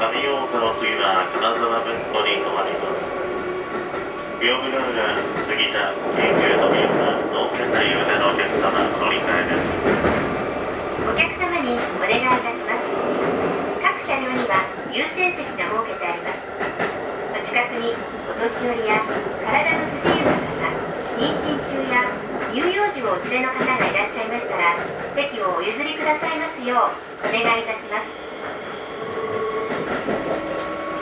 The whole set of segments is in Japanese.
上大岡の次は金沢文庫に停まります。屏風ヶ浦杉田京急富山の県内までのお客様乗り換えですお客様にお願いいたします。各車両には優先席が設けてあります。お近くにお年寄りや体の不自由な方妊娠中や乳幼児をお連れの方がいらっしゃいましたら席をお譲りくださいますようお願いいたします。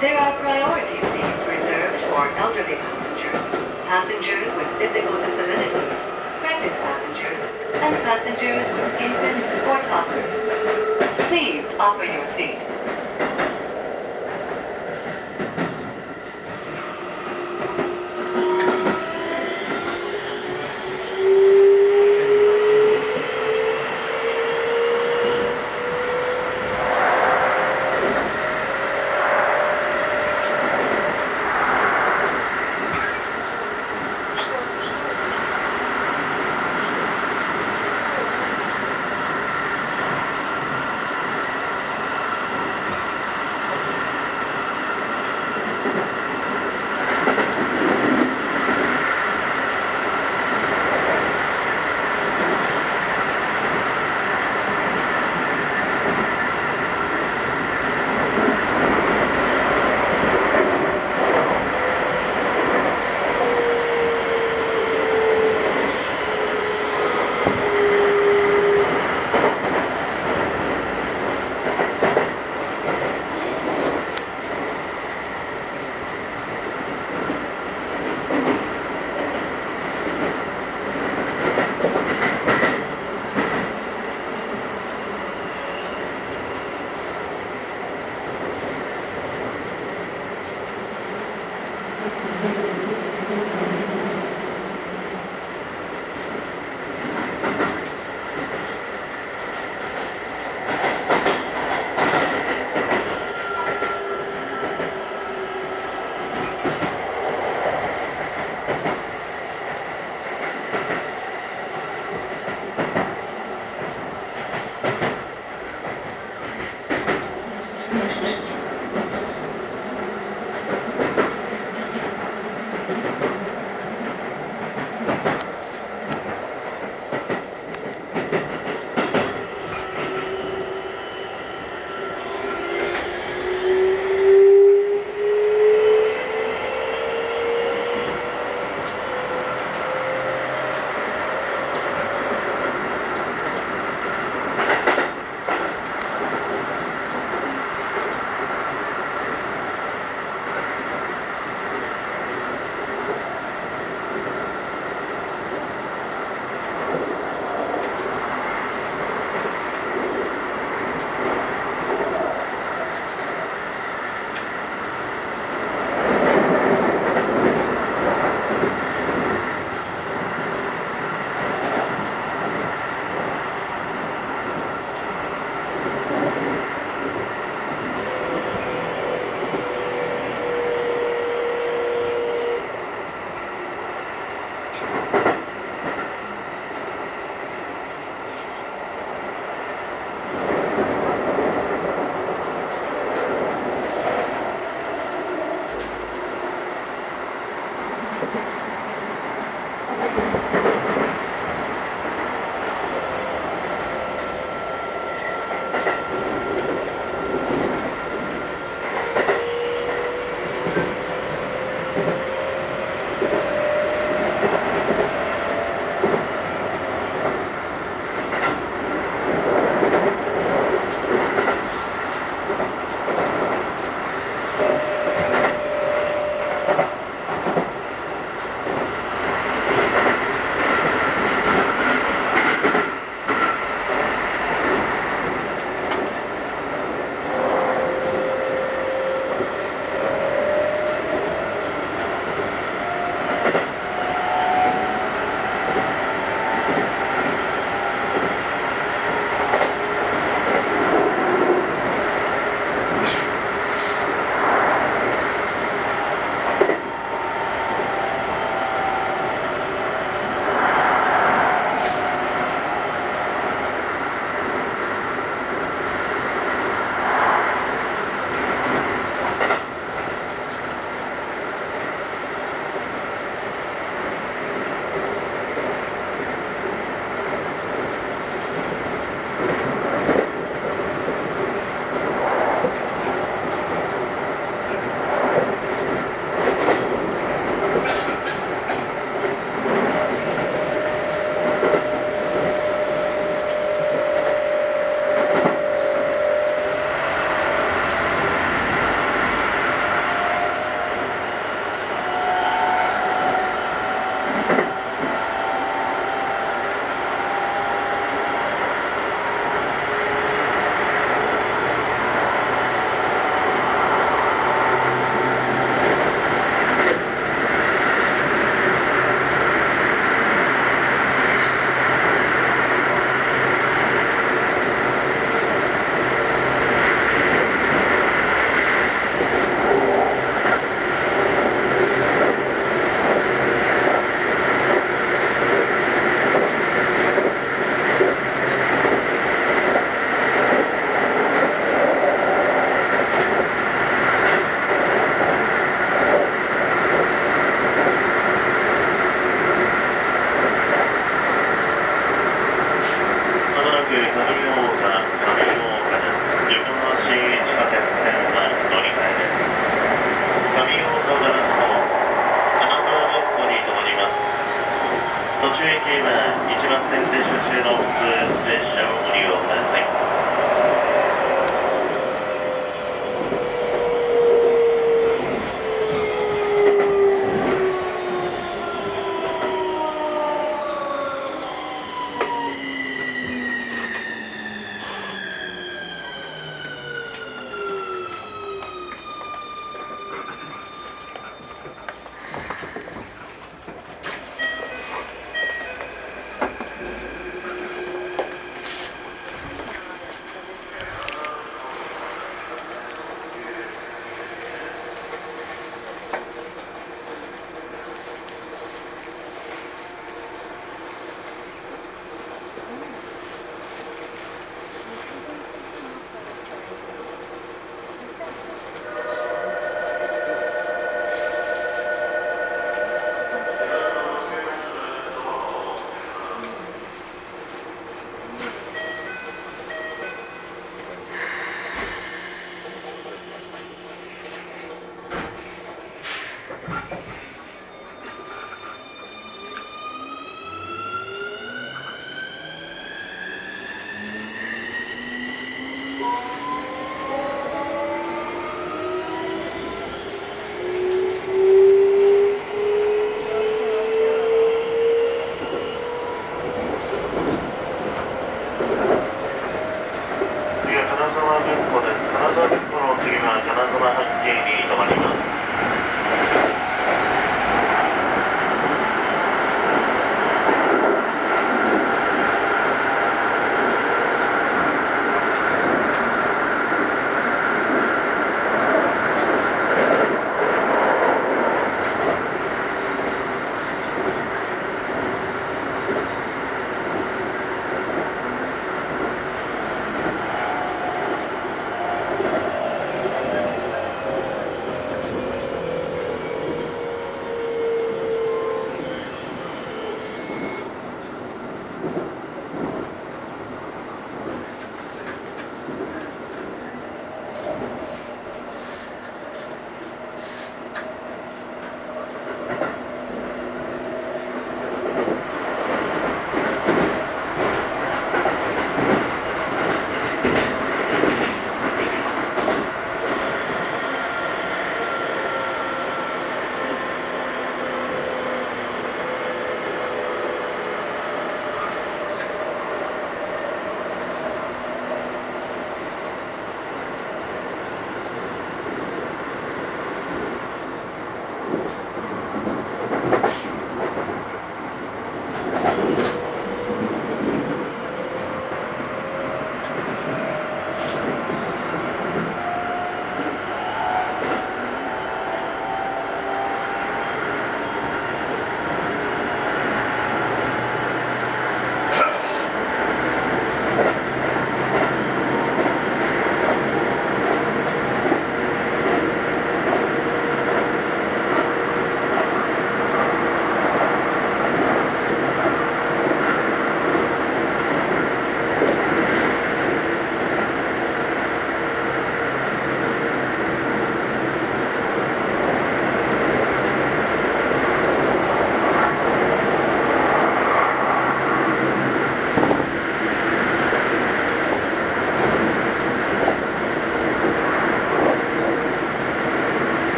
There are priority seats reserved for elderly passengers, passengers with physical disabilities, pregnant passengers, and passengers with infants or toddlers. Please offer your seat.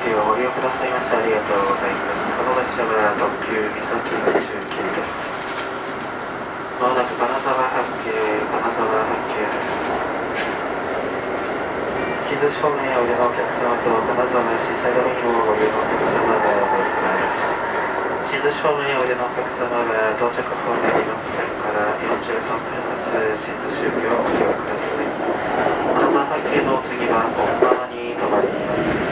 席をご利用くださいましてありがとうございます。この列車は特急三崎の中継です。まもなく金沢発景、金沢発景です。静岡方面お出のお客様と金沢市サイドメニューをご利用のお客様がお待ちください。静岡方面お出のお客様が到着方面2番線から43分発、津岡駅をご利用ください。金沢発景の次は本川に停まります。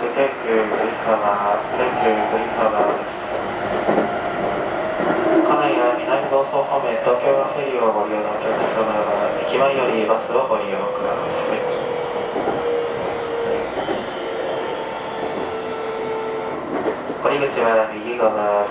まもなく京急栗浜京急栗浜です。家内や南房総方面東京フェリーをご利用のお客様は駅前よりバスをご利用ください降り口は右側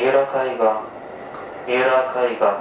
三浦海岸、三浦海岸。